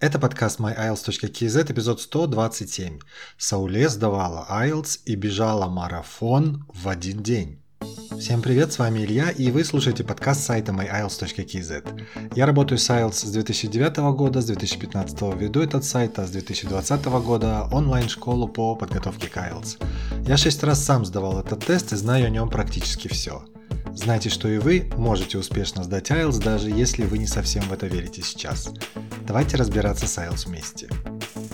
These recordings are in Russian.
Это подкаст myielts.kz, эпизод 127. Сауле сдавала IELTS и бежала марафон в один день. Всем привет, с вами Илья, и вы слушаете подкаст сайта myielts.kz. Я работаю с IELTS с 2009 года, с 2015 веду этот сайт, а с 2020 года онлайн-школу по подготовке к IELTS. Я шесть раз сам сдавал этот тест и знаю о нем практически все. Знайте, что и вы можете успешно сдать IELTS, даже если вы не совсем в это верите сейчас. Давайте разбираться с IELTS вместе.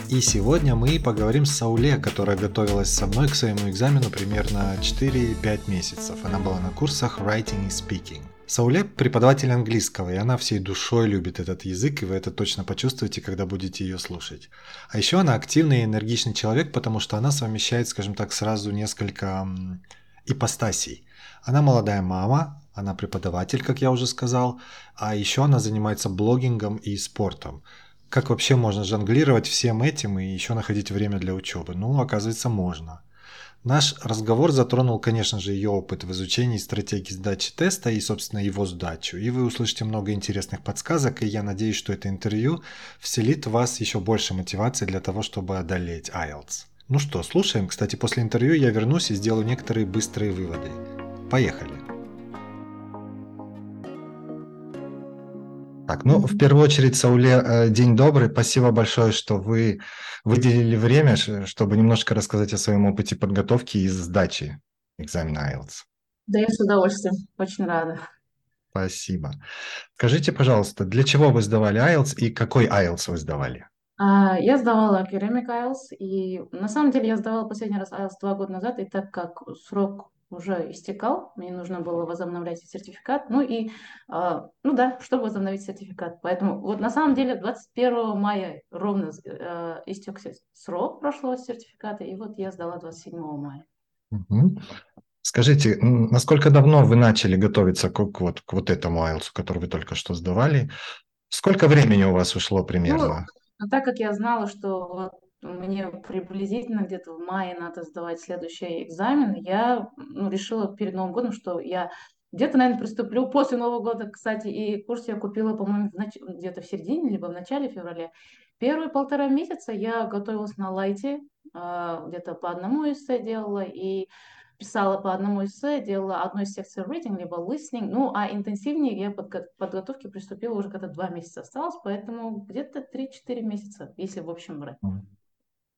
И сегодня мы поговорим с Сауле, которая готовилась со мной к своему экзамену примерно 4-5 месяцев. Она была на курсах Writing и Speaking. Сауле – преподаватель английского, и она всей душой любит этот язык, и вы это точно почувствуете, когда будете ее слушать. А еще она активный и энергичный человек, потому что она совмещает, скажем так, сразу несколько ипостасей. Она молодая мама, она преподаватель, как я уже сказал, а еще она занимается блогингом и спортом. Как вообще можно жонглировать всем этим и еще находить время для учебы? Ну, оказывается, можно. Наш разговор затронул, конечно же, ее опыт в изучении стратегии сдачи теста и, собственно, его сдачу. И вы услышите много интересных подсказок, и я надеюсь, что это интервью вселит в вас еще больше мотивации для того, чтобы одолеть IELTS. Ну что, слушаем. Кстати, после интервью я вернусь и сделаю некоторые быстрые выводы. Поехали. Так, ну, в первую очередь, Сауле, э, день добрый. Спасибо большое, что вы выделили время, чтобы немножко рассказать о своем опыте подготовки и сдачи экзамена IELTS. Да, я с удовольствием. Очень рада. Спасибо. Скажите, пожалуйста, для чего вы сдавали IELTS и какой IELTS вы сдавали? А, я сдавала Academic IELTS, и на самом деле я сдавала последний раз IELTS два года назад, и так как срок уже истекал, мне нужно было возобновлять сертификат. Ну и, э, ну да, чтобы возобновить сертификат. Поэтому вот на самом деле 21 мая ровно э, истекся срок прошлого сертификата, и вот я сдала 27 мая. Угу. Скажите, насколько давно вы начали готовиться к, вот, к вот этому IELTS, который вы только что сдавали? Сколько времени у вас ушло примерно? Ну, так как я знала, что мне приблизительно где-то в мае надо сдавать следующий экзамен, я ну, решила перед Новым годом, что я где-то, наверное, приступлю после Нового года, кстати, и курс я купила, по-моему, нач... где-то в середине, либо в начале февраля. Первые полтора месяца я готовилась на лайте, а, где-то по одному эссе делала, и писала по одному эссе, делала одну из секций reading, либо listening. Ну, а интенсивнее я подго- подготовке приступила уже когда два месяца осталось, поэтому где-то 3-4 месяца, если в общем брать.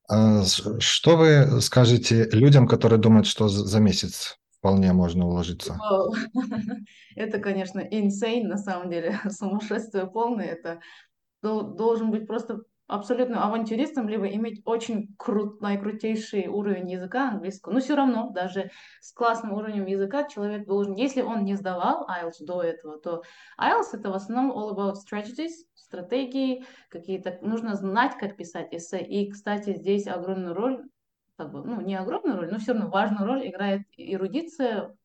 А что вы скажете людям, которые думают, что за месяц вполне можно уложиться? Это, конечно, insane, на самом деле, сумасшествие полное. Это должен быть просто абсолютно авантюристом, либо иметь очень крут, наикрутейший уровень языка английского. Но все равно, даже с классным уровнем языка человек должен, если он не сдавал IELTS до этого, то IELTS это в основном all about strategies, стратегии, какие-то, нужно знать, как писать эссе. И, кстати, здесь огромную роль, как бы, ну, не огромную роль, но все равно важную роль играет эрудиция,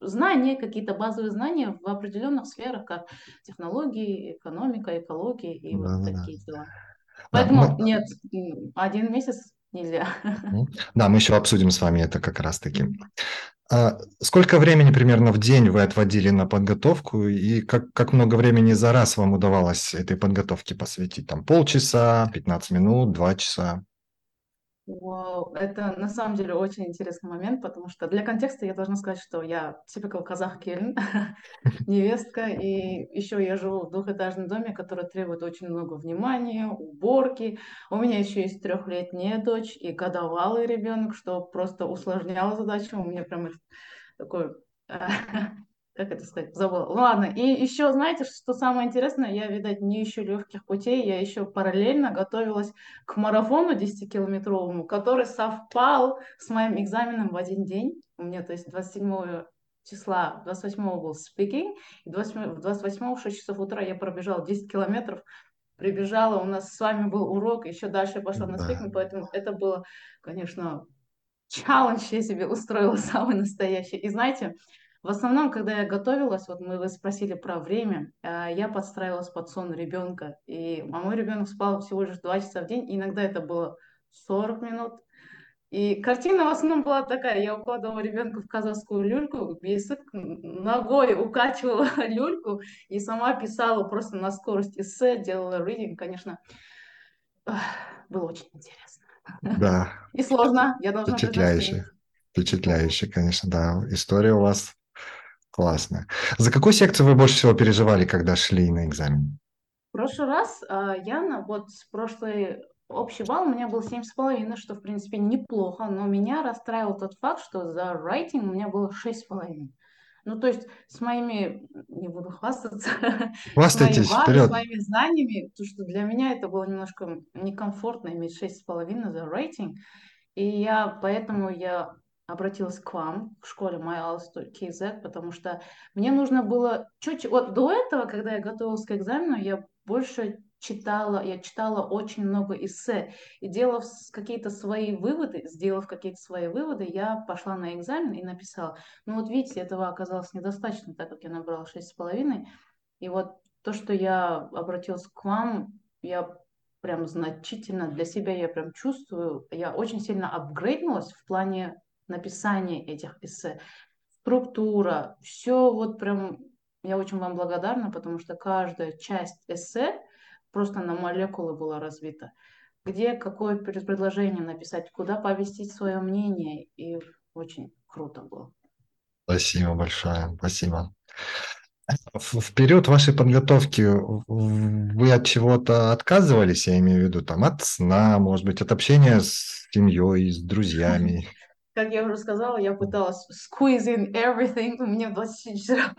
знания, какие-то базовые знания в определенных сферах, как технологии, экономика, экология и да, вот да, такие да. Поэтому да, ну... нет, один месяц нельзя. Да, мы еще обсудим с вами это как раз-таки. А сколько времени примерно в день вы отводили на подготовку и как, как много времени за раз вам удавалось этой подготовке посвятить? Там полчаса, 15 минут, два часа? Вау, это на самом деле очень интересный момент, потому что для контекста я должна сказать, что я typical казах келин, невестка, и еще я живу в двухэтажном доме, который требует очень много внимания, уборки. У меня еще есть трехлетняя дочь и годовалый ребенок, что просто усложняло задачу. У меня прям такой как это сказать, забыла. Ладно, и еще, знаете, что самое интересное, я, видать, не ищу легких путей, я еще параллельно готовилась к марафону 10-километровому, который совпал с моим экзаменом в один день. У меня, то есть, 27 числа, 28 был speaking, и 28, 28 в 6 часов утра я пробежала 10 километров, прибежала, у нас с вами был урок, еще дальше пошла на speaking, поэтому это было, конечно, челлендж я себе устроила самый настоящий. И знаете, в основном, когда я готовилась, вот мы вы спросили про время, э, я подстраивалась под сон ребенка. И, а мой ребенок спал всего лишь 2 часа в день, иногда это было 40 минут. И картина в основном была такая, я укладывала ребенка в казахскую люльку, язык ногой укачивала люльку и сама писала просто на скорость эссе, делала reading, конечно. было очень интересно. Да. И сложно, я должна Впечатляюще. Впечатляюще, конечно, да. История у вас классная. За какую секцию вы больше всего переживали, когда шли на экзамен? В прошлый раз а, я, вот с прошлой общий балл у меня был семь с половиной, что, в принципе, неплохо, но меня расстраивал тот факт, что за writing у меня было шесть с половиной. Ну, то есть с моими, не буду хвастаться, с моими вперед. своими знаниями, то, что для меня это было немножко некомфортно иметь шесть с половиной за рейтинг. И я, поэтому я обратилась к вам в школе MyAlls.kz, потому что мне нужно было чуть-чуть... Вот до этого, когда я готовилась к экзамену, я больше читала, я читала очень много эссе, и делав какие-то свои выводы, сделав какие-то свои выводы, я пошла на экзамен и написала. Ну вот видите, этого оказалось недостаточно, так как я набрала шесть с половиной, и вот то, что я обратилась к вам, я прям значительно для себя я прям чувствую, я очень сильно апгрейднулась в плане написания этих эссе. Структура, все вот прям, я очень вам благодарна, потому что каждая часть эссе просто на молекулы была развита. Где какое предложение написать, куда повестить свое мнение. И очень круто было. Спасибо большое, спасибо. В период вашей подготовки вы от чего-то отказывались, я имею в виду, там, от сна, может быть, от общения с семьей, с друзьями? Как я уже сказала, я пыталась squeeze in everything, мне 24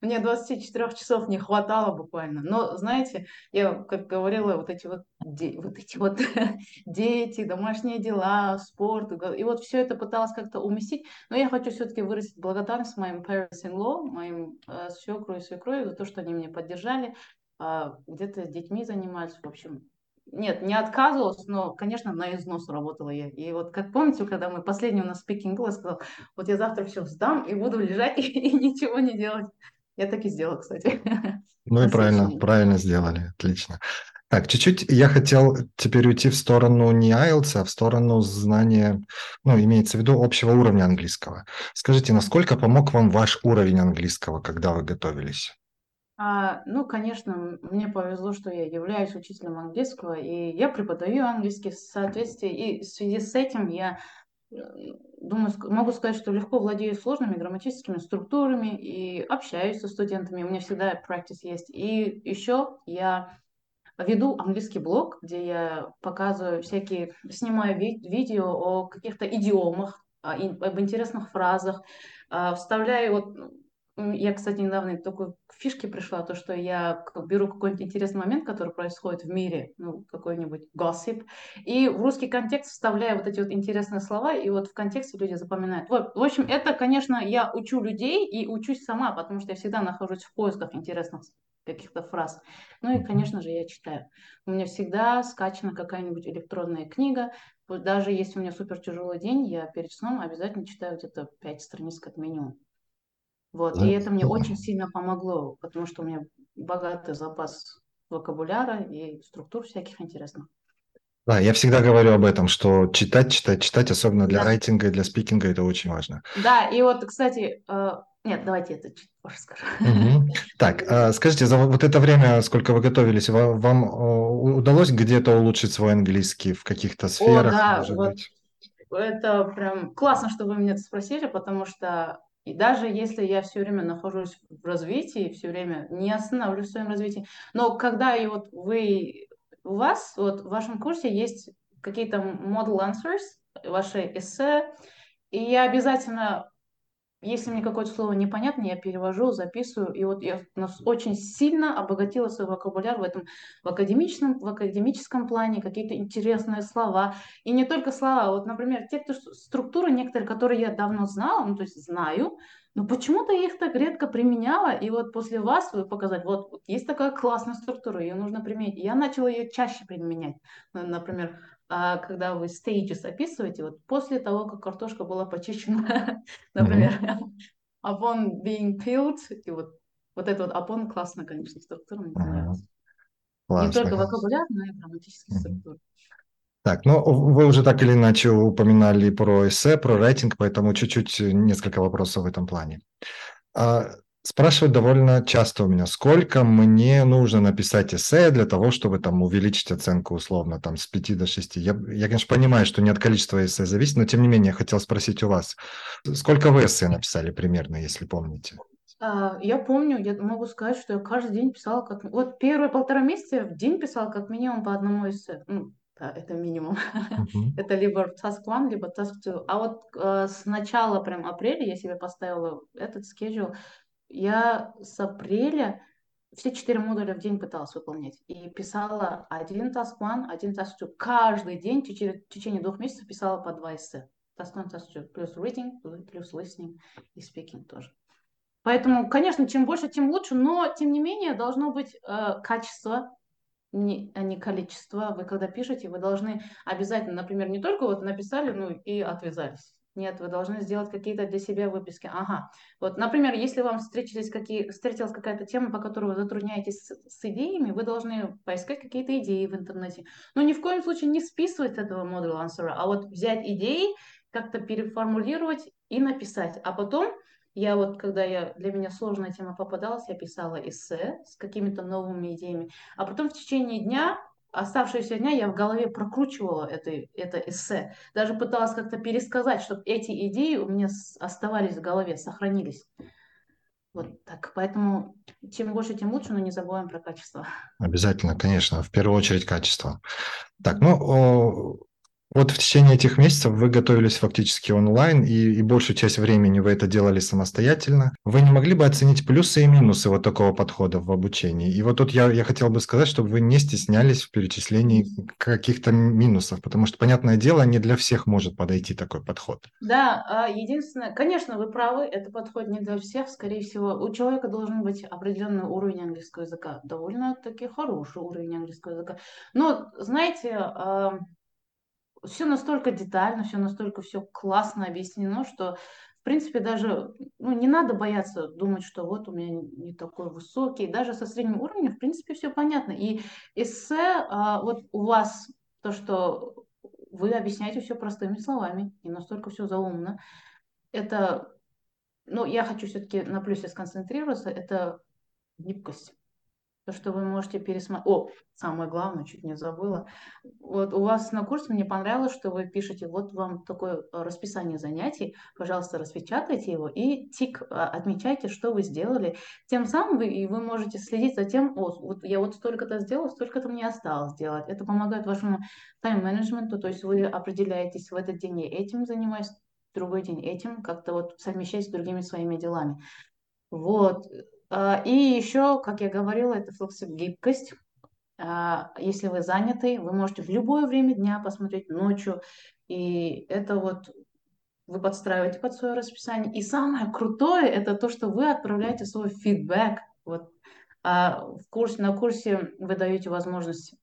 мне 24 часов не хватало буквально. Но, знаете, я, как говорила, вот эти вот, де, вот, эти вот дети, домашние дела, спорт, и вот все это пыталась как-то уместить. Но я хочу все-таки выразить благодарность моим parents-in-law, моим э, свекру и свекрови за то, что они меня поддержали, э, где-то с детьми занимались, в общем, нет, не отказывалась, но, конечно, на износ работала я. И вот как помните, когда мы последний у нас speaking был, я сказала, вот я завтра все сдам и буду лежать и, и ничего не делать. Я так и сделала, кстати. Ну и правильно, правильно сделали, отлично. Так, чуть-чуть я хотел теперь уйти в сторону не IELTS, а в сторону знания, ну, имеется в виду общего уровня английского. Скажите, насколько помог вам ваш уровень английского, когда вы готовились? А, ну, конечно, мне повезло, что я являюсь учителем английского, и я преподаю английский в соответствии, и в связи с этим я думаю, могу сказать, что легко владею сложными грамматическими структурами и общаюсь со студентами. У меня всегда practice есть. И еще я веду английский блог, где я показываю всякие, снимаю ви- видео о каких-то идиомах, об интересных фразах, а, вставляю вот я, кстати, недавно к такой фишке пришла, то, что я беру какой-нибудь интересный момент, который происходит в мире, ну, какой-нибудь gossip, и в русский контекст вставляю вот эти вот интересные слова, и вот в контексте люди запоминают. Вот, в общем, это, конечно, я учу людей и учусь сама, потому что я всегда нахожусь в поисках интересных каких-то фраз. Ну и, конечно же, я читаю. У меня всегда скачана какая-нибудь электронная книга. Даже если у меня супер тяжелый день, я перед сном обязательно читаю где-то 5 страниц как минимум. Вот. И это мне очень сильно помогло, потому что у меня богатый запас вокабуляра и структур всяких интересных. Да, я всегда говорю об этом, что читать, читать, читать, особенно для да. райтинга и для спикинга, это очень важно. Да, и вот, кстати, э, нет, давайте это чуть позже скажу. Угу. Так, э, скажите, за вот это время, сколько вы готовились, вам удалось где-то улучшить свой английский в каких-то сферах? О, да, вот быть? это прям классно, что вы меня это спросили, потому что и даже если я все время нахожусь в развитии, все время не останавливаюсь в своем развитии, но когда и вот вы, у вас, вот в вашем курсе есть какие-то model answers, ваши эссе, и я обязательно если мне какое-то слово непонятно, я перевожу, записываю, и вот я очень сильно обогатила свой вокабуляр в этом в академичном, в академическом плане, какие-то интересные слова. И не только слова, вот, например, те кто, структуры некоторые, которые я давно знала, ну, то есть знаю, но почему-то я их так редко применяла, и вот после вас вы показать, вот, вот есть такая классная структура, ее нужно применять. я начала ее чаще применять. Например, а когда вы stages описываете, вот после того, как картошка была почищена, например, upon being peeled, и вот, вот это вот upon классно, конечно, структура мне понравилась. Не только вокабуляр, но и грамматические структуры. Так, ну вы уже так или иначе упоминали про эссе, про рейтинг, поэтому чуть-чуть несколько вопросов в этом плане. Спрашивают довольно часто у меня, сколько мне нужно написать эссе для того, чтобы там увеличить оценку условно там с 5 до 6. Я, я, конечно, понимаю, что не от количества эссе зависит, но тем не менее я хотел спросить у вас, сколько вы эссе написали примерно, если помните? А, я помню, я могу сказать, что я каждый день писала как... Вот первые полтора месяца в день писала как минимум по одному эссе. Ну, да, это минимум. Uh-huh. это либо task one, либо task two. А вот э, с начала прям апреля я себе поставила этот schedule, я с апреля все четыре модуля в день пыталась выполнять. И писала один task one, один task two. Каждый день в течение, в течение двух месяцев писала по два эссе. Task one, task two. Плюс reading, плюс listening и speaking тоже. Поэтому, конечно, чем больше, тем лучше, но, тем не менее, должно быть э, качество, не, а не количество. Вы когда пишете, вы должны обязательно, например, не только вот написали, ну и отвязались. Нет, вы должны сделать какие-то для себя выписки. Ага. Вот, например, если вам встретились какие, встретилась какая-то тема, по которой вы затрудняетесь с, с идеями, вы должны поискать какие-то идеи в интернете. Но ни в коем случае не списывать этого модуля ансера, а вот взять идеи, как-то переформулировать и написать. А потом я вот, когда я, для меня сложная тема попадалась, я писала эссе с какими-то новыми идеями. А потом в течение дня оставшиеся дня я в голове прокручивала это, это эссе. Даже пыталась как-то пересказать, чтобы эти идеи у меня оставались в голове, сохранились. Вот так. Поэтому чем больше, тем лучше, но не забываем про качество. Обязательно, конечно. В первую очередь качество. Так, ну, вот в течение этих месяцев вы готовились фактически онлайн, и, и большую часть времени вы это делали самостоятельно. Вы не могли бы оценить плюсы и минусы вот такого подхода в обучении? И вот тут я, я хотел бы сказать, чтобы вы не стеснялись в перечислении каких-то минусов, потому что, понятное дело, не для всех может подойти такой подход. Да, а единственное, конечно, вы правы, это подход не для всех, скорее всего. У человека должен быть определенный уровень английского языка, довольно-таки хороший уровень английского языка. Но, знаете, все настолько детально, все настолько все классно объяснено, что в принципе, даже ну, не надо бояться думать, что вот у меня не такой высокий. Даже со средним уровнем, в принципе, все понятно. И эссе, а, вот у вас то, что вы объясняете все простыми словами, и настолько все заумно, это, ну, я хочу все-таки на плюсе сконцентрироваться, это гибкость то, что вы можете пересмотреть. О, самое главное, чуть не забыла. Вот у вас на курсе мне понравилось, что вы пишете, вот вам такое э, расписание занятий, пожалуйста, распечатайте его и тик, а, отмечайте, что вы сделали. Тем самым вы, и вы можете следить за тем, о, вот я вот столько-то сделала, столько-то мне осталось сделать. Это помогает вашему тайм-менеджменту, то есть вы определяетесь в этот день я этим занимаюсь, другой день этим, как-то вот совмещать с другими своими делами. Вот. А, и еще, как я говорила, это гибкость. А, если вы заняты, вы можете в любое время дня посмотреть ночью. И это вот вы подстраиваете под свое расписание. И самое крутое это то, что вы отправляете свой фидбэк. Вот а в курсе, на курсе вы даете возможность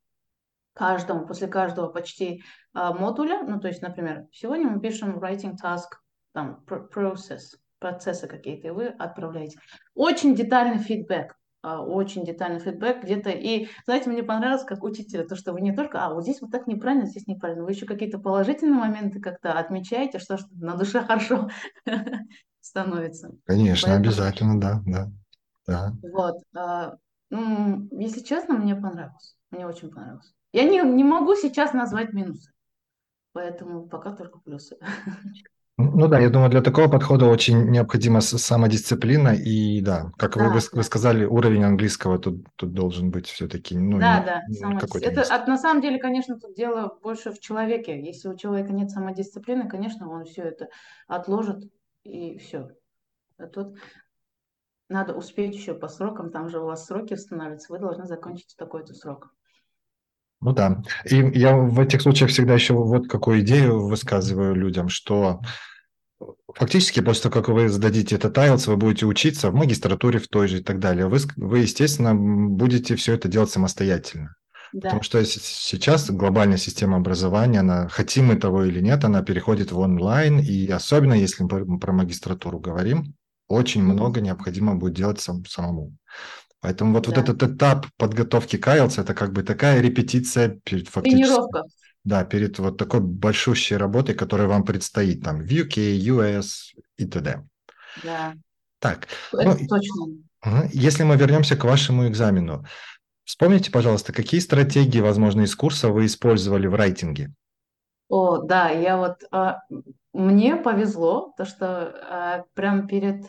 каждому, после каждого почти модуля, ну то есть, например, сегодня мы пишем writing task, там, process, процессы какие-то, и вы отправляете. Очень детальный фидбэк, а, очень детальный фидбэк где-то. И, знаете, мне понравилось, как учителя, то, что вы не только, а вот здесь вот так неправильно, здесь неправильно, вы еще какие-то положительные моменты как-то отмечаете, что, что на душе хорошо становится. Конечно, Поэтому... обязательно, да, да. да. Вот. А, ну, если честно, мне понравилось. Мне очень понравилось. Я не, не могу сейчас назвать минусы. Поэтому пока только плюсы. Ну да, я думаю, для такого подхода очень необходима самодисциплина. И да, как да, вы, вы сказали, уровень английского тут, тут должен быть все-таки. Ну, да, да, самодисциплина. Это от, на самом деле, конечно, тут дело больше в человеке. Если у человека нет самодисциплины, конечно, он все это отложит и все. А тут надо успеть еще по срокам, там же у вас сроки устанавливаются, вы должны закончить такой-то срок. Ну да. И я в этих случаях всегда еще вот какую идею высказываю людям, что фактически после того, как вы сдадите этот IELTS, вы будете учиться в магистратуре в той же и так далее. Вы, вы естественно, будете все это делать самостоятельно. Да. Потому что сейчас глобальная система образования, она, хотим мы того или нет, она переходит в онлайн, и особенно если мы про магистратуру говорим, очень много необходимо будет делать сам, самому. Поэтому вот, да. вот этот этап подготовки к IELTS – это как бы такая репетиция перед фактически... Тренировка. Да, перед вот такой большущей работой, которая вам предстоит там в UK, US и т.д. Да. Так, Это ну, точно. Если мы вернемся к вашему экзамену, вспомните, пожалуйста, какие стратегии, возможно, из курса вы использовали в райтинге? О, да, я вот а, мне повезло, то что а, прямо перед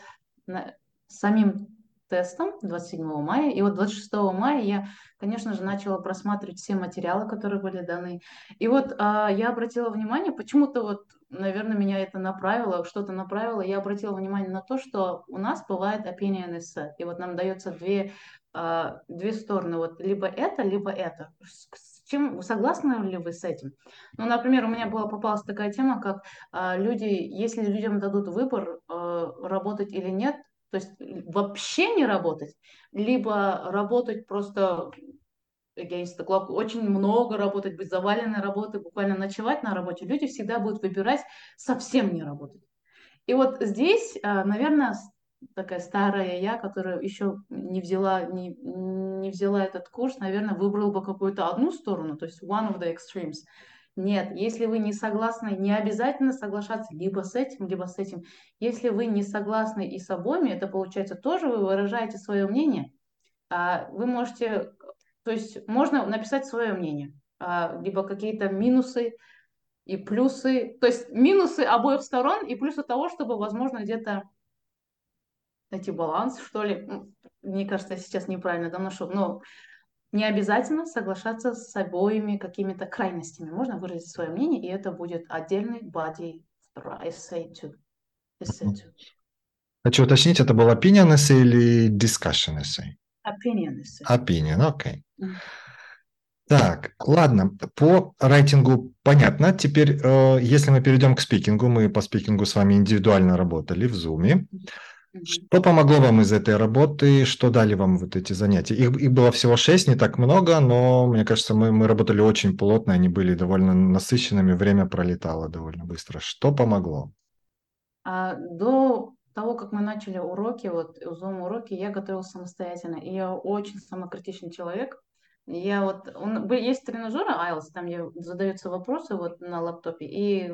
на, самим тестом 27 мая, и вот 26 мая я, конечно же, начала просматривать все материалы, которые были даны. И вот а, я обратила внимание, почему-то вот, наверное, меня это направило, что-то направило, я обратила внимание на то, что у нас бывает opinion essay, и вот нам дается две, а, две стороны, вот либо это, либо это. С чем согласны ли вы с этим? Ну, например, у меня была попалась такая тема, как а, люди, если людям дадут выбор а, работать или нет, то есть вообще не работать, либо работать просто against the clock, очень много работать, быть заваленной работой, буквально ночевать на работе, люди всегда будут выбирать совсем не работать. И вот здесь, а, наверное, такая старая я, которая еще не взяла, не, не взяла этот курс, наверное, выбрала бы какую-то одну сторону, то есть one of the extremes. Нет, если вы не согласны, не обязательно соглашаться либо с этим, либо с этим. Если вы не согласны и с обоими, это получается тоже вы выражаете свое мнение. А вы можете, то есть можно написать свое мнение, а, либо какие-то минусы и плюсы, то есть минусы обоих сторон и плюсы того, чтобы, возможно, где-то найти баланс, что ли. Мне кажется, я сейчас неправильно доношу, но не обязательно соглашаться с обоими какими-то крайностями. Можно выразить свое мнение, и это будет отдельный body essay to. Essay to. Хочу уточнить, это был opinion essay или discussion essay? Opinion essay. Opinion, окей. Okay. Mm. Так, ладно, по райтингу понятно. Теперь, э, если мы перейдем к спикингу, мы по спикингу с вами индивидуально работали в Zoom. Что помогло вам из этой работы? Что дали вам вот эти занятия? Их, их было всего шесть, не так много, но мне кажется, мы, мы работали очень плотно, они были довольно насыщенными, время пролетало довольно быстро. Что помогло? А, до того, как мы начали уроки, вот Zoom уроки, я готовилась самостоятельно. И я очень самокритичный человек. Я вот, он, есть тренажеры IELTS, там задаются вопросы вот на лаптопе, и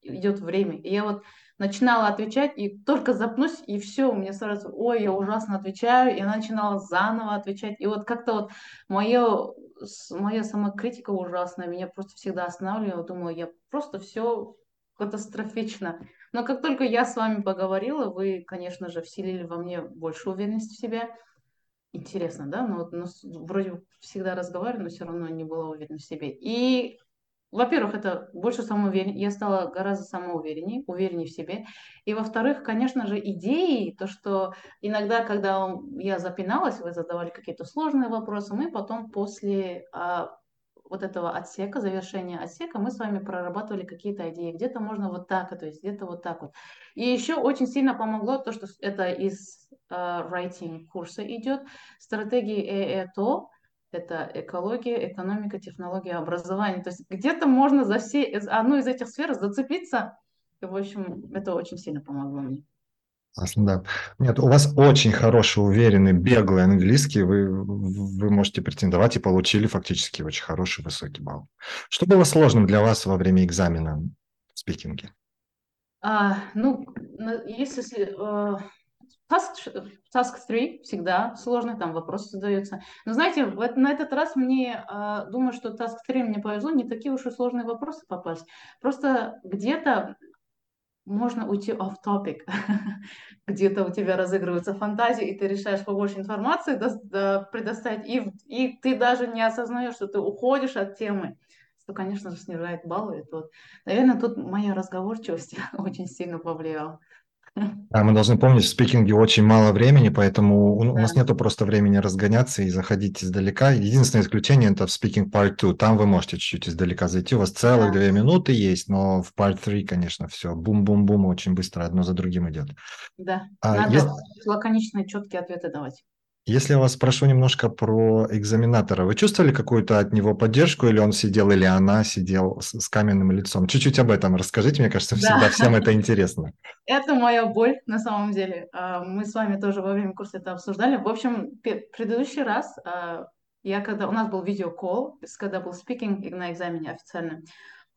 идет время. И я вот начинала отвечать, и только запнусь, и все, у меня сразу, ой, я ужасно отвечаю, и начинала заново отвечать. И вот как-то вот мое, моя самокритика ужасная меня просто всегда останавливала. Думала, я просто все катастрофично. Но как только я с вами поговорила, вы, конечно же, вселили во мне больше уверенности в себе. Интересно, да? Но, вот, но вроде всегда разговариваю, но все равно не была уверена в себе. И во-первых, это больше самоувереннее, я стала гораздо самоувереннее, увереннее в себе. И во-вторых, конечно же, идеи, то, что иногда, когда я запиналась, вы задавали какие-то сложные вопросы, мы потом после а, вот этого отсека, завершения отсека, мы с вами прорабатывали какие-то идеи. Где-то можно вот так, то есть где-то вот так вот. И еще очень сильно помогло то, что это из uh, writing курса идет, стратегии ЭЭТО, это экология, экономика, технология, образование. То есть где-то можно за все, одну из этих сфер зацепиться. И, в общем, это очень сильно помогло мне. Классно, да. Нет, у вас очень хороший, уверенный, беглый английский. Вы, вы можете претендовать и получили фактически очень хороший, высокий балл. Что было сложным для вас во время экзамена в спикинге? А, ну, если uh, Task, task 3 всегда сложный, там вопросы задаются. Но знаете, вот на этот раз мне, э, думаю, что Task 3 мне повезло, не такие уж и сложные вопросы попасть. Просто где-то можно уйти off topic, где-то у тебя разыгрывается фантазия, и ты решаешь побольше информации до, до, предоставить, и, и ты даже не осознаешь, что ты уходишь от темы что, конечно же, снижает баллы. Это вот, наверное, тут моя разговорчивость очень сильно повлияла. Да, мы должны помнить, в спикинге очень мало времени, поэтому у, у нас нету просто времени разгоняться и заходить издалека. Единственное исключение – это в Speaking Part 2. Там вы можете чуть-чуть издалека зайти. У вас целых две минуты есть, но в Part 3, конечно, все бум-бум-бум очень быстро одно за другим идет. Да, а надо есть... лаконичные, четкие ответы давать. Если я вас спрошу немножко про экзаменатора, вы чувствовали какую-то от него поддержку, или он сидел, или она сидел с, с каменным лицом? Чуть-чуть об этом расскажите, мне кажется, всегда да. всем это интересно. Это моя боль, на самом деле. А, мы с вами тоже во время курса это обсуждали. В общем, предыдущий раз, а, я когда у нас был видеокол, когда был спикинг на экзамене официально,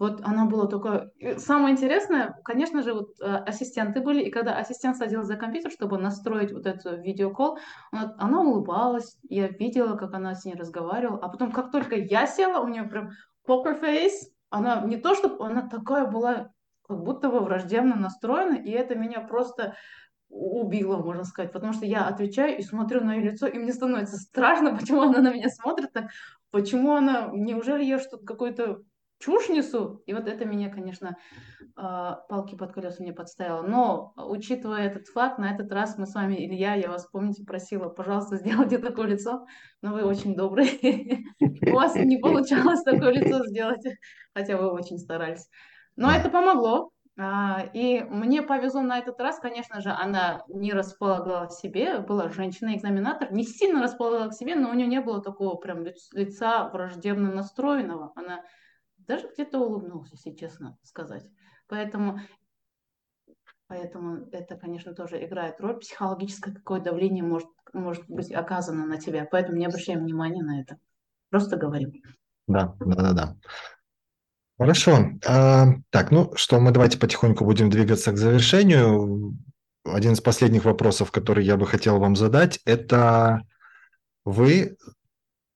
Вот она была только... Самое интересное, конечно же, вот э, ассистенты были, и когда ассистент садился за компьютер, чтобы настроить вот эту видеокол, она, она улыбалась, я видела, как она с ней разговаривала, а потом, как только я села, у нее прям face, она не то, чтобы она такая была, как будто бы враждебно настроена, и это меня просто убила, можно сказать, потому что я отвечаю и смотрю на ее лицо, и мне становится страшно, почему она на меня смотрит так, почему она, неужели я что-то какой-то чушь несу. И вот это меня, конечно, а, палки под колеса мне подставило. Но, учитывая этот факт, на этот раз мы с вами, Илья, я вас, помните, просила, пожалуйста, сделайте такое лицо, но вы очень добрый. У вас не получалось такое лицо сделать, хотя вы очень старались. Но это помогло. А, и мне повезло на этот раз, конечно же, она не располагала к себе, была женщина-экзаменатор, не сильно располагала к себе, но у нее не было такого прям лица враждебно настроенного. Она даже где-то улыбнулся, если честно сказать. Поэтому, поэтому это, конечно, тоже играет роль. Психологическое какое давление может, может быть оказано на тебя. Поэтому не обращаем внимания на это. Просто говорим. Да, да, да, да. Хорошо. А, так, ну что, мы давайте потихоньку будем двигаться к завершению. Один из последних вопросов, который я бы хотел вам задать, это вы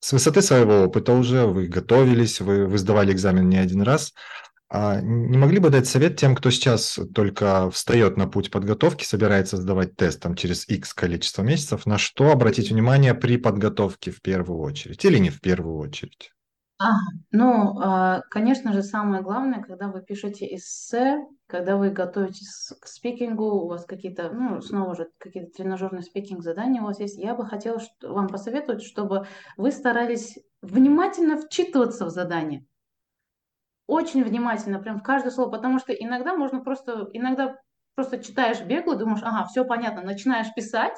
с высоты своего опыта уже, вы готовились, вы, вы сдавали экзамен не один раз. А не могли бы дать совет тем, кто сейчас только встает на путь подготовки, собирается сдавать тест там, через X количество месяцев, на что обратить внимание при подготовке в первую очередь или не в первую очередь? Ага. Ну, а, конечно же, самое главное, когда вы пишете эссе, когда вы готовитесь к спикингу, у вас какие-то, ну, снова же, какие-то тренажерные спикинг задания у вас есть, я бы хотела вам посоветовать, чтобы вы старались внимательно вчитываться в задание. Очень внимательно, прям в каждое слово, потому что иногда можно просто, иногда просто читаешь бегло, думаешь, ага, все понятно, начинаешь писать,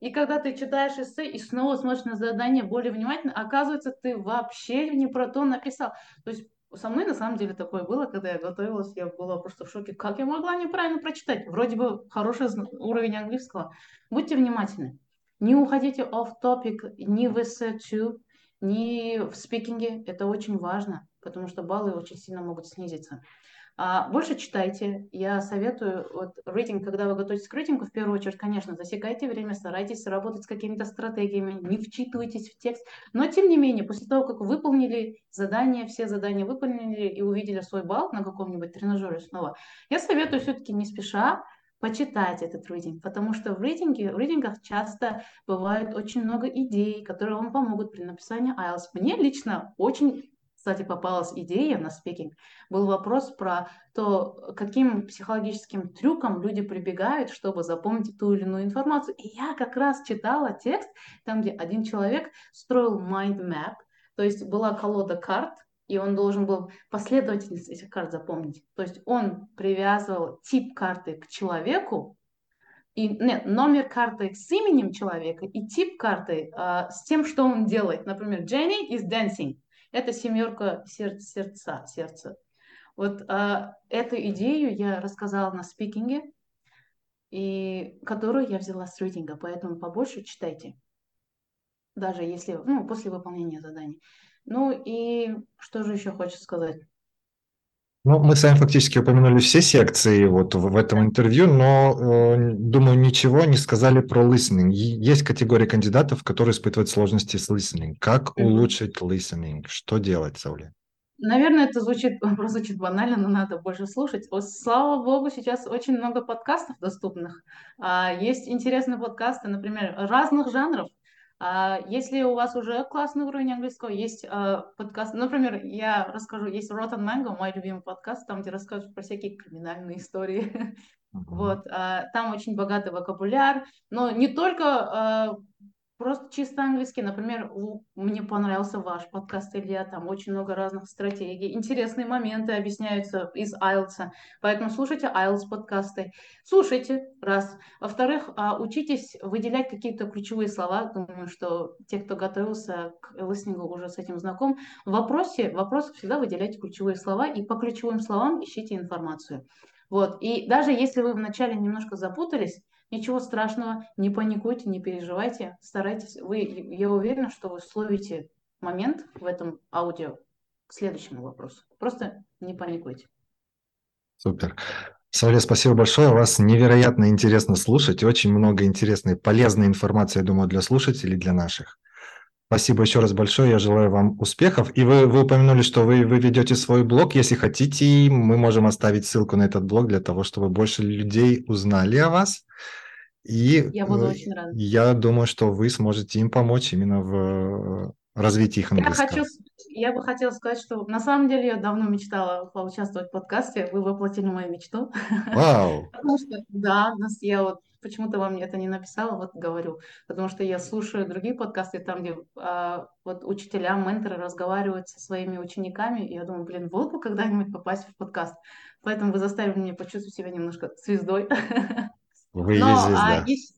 и когда ты читаешь эссе и снова смотришь на задание более внимательно, оказывается, ты вообще не про то написал. То есть со мной на самом деле такое было, когда я готовилась, я была просто в шоке. Как я могла неправильно прочитать? Вроде бы хороший уровень английского. Будьте внимательны. Не уходите off topic ни в эссе 2, ни в спикинге. Это очень важно, потому что баллы очень сильно могут снизиться. А, больше читайте. Я советую, вот рейтинг, когда вы готовитесь к рейтингу, в первую очередь, конечно, засекайте время, старайтесь работать с какими-то стратегиями, не вчитывайтесь в текст. Но, тем не менее, после того, как выполнили задания, все задания выполнили и увидели свой балл на каком-нибудь тренажере снова, я советую все-таки не спеша почитать этот рейтинг, потому что в рейтинге, в рейтингах часто бывает очень много идей, которые вам помогут при написании IELTS. Мне лично очень кстати, попалась идея на спикинг, был вопрос про то, каким психологическим трюкам люди прибегают, чтобы запомнить ту или иную информацию. И я как раз читала текст, там, где один человек строил mind map, то есть была колода карт, и он должен был последовательность этих карт запомнить. То есть он привязывал тип карты к человеку, и нет, номер карты с именем человека и тип карты э, с тем, что он делает. Например, Jenny is dancing. Это семерка сердца, сердца, сердца. Вот а, эту идею я рассказала на спикинге, и которую я взяла с рейтинга, поэтому побольше читайте, даже если, ну, после выполнения заданий. Ну и что же еще хочется сказать? Ну, мы с вами фактически упомянули все секции вот в, в этом интервью, но, э, думаю, ничего не сказали про listening. Есть категория кандидатов, которые испытывают сложности с listening. Как улучшить listening? Что делать, Сауля? Наверное, это звучит, звучит банально, но надо больше слушать. Вот, слава богу, сейчас очень много подкастов доступных. А, есть интересные подкасты, например, разных жанров. А если у вас уже классный уровень английского, есть э, подкаст, например, я расскажу, есть Rotten Mango, мой любимый подкаст, там, где рассказывают про всякие криминальные истории. Uh-huh. Вот, э, там очень богатый вокабуляр, но не только э, Просто чисто английский. Например, мне понравился ваш подкаст, Илья, там очень много разных стратегий. Интересные моменты объясняются из IELTS. Поэтому слушайте IELTS подкасты. Слушайте, раз. Во-вторых, а, учитесь выделять какие-то ключевые слова. Думаю, что те, кто готовился к листингу, уже с этим знаком. В вопросе, в вопросах всегда выделяйте ключевые слова и по ключевым словам ищите информацию. Вот. И даже если вы вначале немножко запутались, Ничего страшного, не паникуйте, не переживайте, старайтесь. Вы, я уверена, что вы словите момент в этом аудио к следующему вопросу. Просто не паникуйте. Супер. Сауле, спасибо большое. Вас невероятно интересно слушать. Очень много интересной, полезной информации, я думаю, для слушателей, для наших. Спасибо еще раз большое. Я желаю вам успехов. И вы, вы упомянули, что вы, вы ведете свой блог. Если хотите, мы можем оставить ссылку на этот блог для того, чтобы больше людей узнали о вас. И я буду очень рада. Я думаю, что вы сможете им помочь именно в развитии их английского. Я, хочу, я бы хотела сказать, что на самом деле я давно мечтала поучаствовать в подкасте. Вы воплотили мою мечту. Вау! Потому что, да, я вот почему-то вам это не написала, вот говорю. Потому что я слушаю другие подкасты, там, где а, вот учителя, менторы разговаривают со своими учениками, и я думаю, блин, вот бы когда-нибудь попасть в подкаст. Поэтому вы заставили меня почувствовать себя немножко звездой. Вы Но, звезда. А, еще,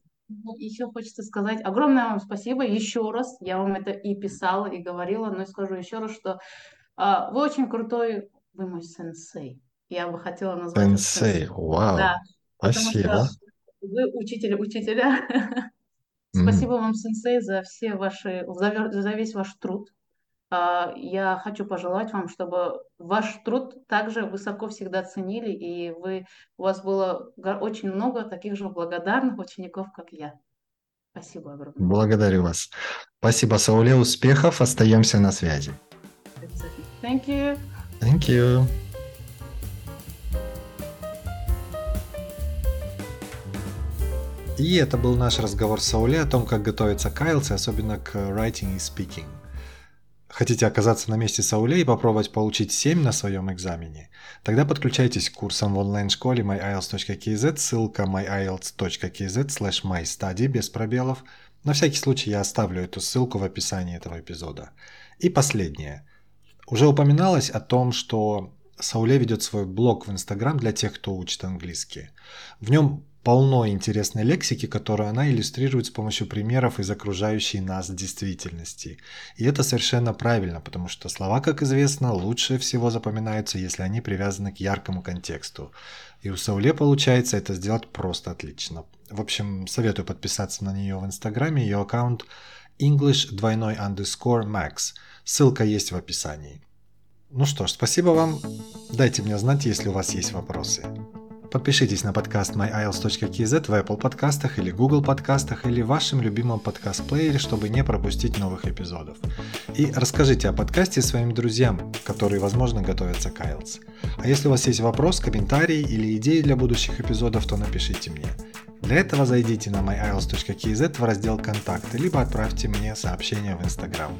еще хочется сказать огромное вам спасибо еще раз. Я вам это и писала, и говорила, но скажу еще раз, что а, вы очень крутой, вы мой сенсей. Я бы хотела назвать сенсей. Вау. Да, спасибо. Вы учитель учителя. Спасибо вам, сенсей, за все ваши, за весь ваш труд. А, я хочу пожелать вам, чтобы ваш труд также высоко всегда ценили, и вы, у вас было очень много таких же благодарных учеников, как я. Спасибо огромное. Благодарю вас. Спасибо, Сауле. Успехов. Остаемся на связи. Thank you. Thank you. И это был наш разговор с Сауле о том, как готовиться к IELTS, особенно к writing и speaking. Хотите оказаться на месте Сауле и попробовать получить 7 на своем экзамене? Тогда подключайтесь к курсам в онлайн-школе myielts.kz, ссылка myielts.kz slash mystudy без пробелов. На всякий случай я оставлю эту ссылку в описании этого эпизода. И последнее. Уже упоминалось о том, что Сауле ведет свой блог в Инстаграм для тех, кто учит английский. В нем полно интересной лексики, которую она иллюстрирует с помощью примеров из окружающей нас действительности. И это совершенно правильно, потому что слова, как известно, лучше всего запоминаются, если они привязаны к яркому контексту. И у Сауле получается это сделать просто отлично. В общем, советую подписаться на нее в Инстаграме, ее аккаунт English двойной underscore max. Ссылка есть в описании. Ну что ж, спасибо вам. Дайте мне знать, если у вас есть вопросы. Подпишитесь на подкаст myiles.kz в Apple подкастах или Google подкастах или вашем любимом подкаст-плеере, чтобы не пропустить новых эпизодов. И расскажите о подкасте своим друзьям, которые, возможно, готовятся к IELTS. А если у вас есть вопрос, комментарий или идеи для будущих эпизодов, то напишите мне. Для этого зайдите на myiles.kz в раздел «Контакты» либо отправьте мне сообщение в Instagram.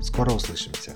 Скоро услышимся!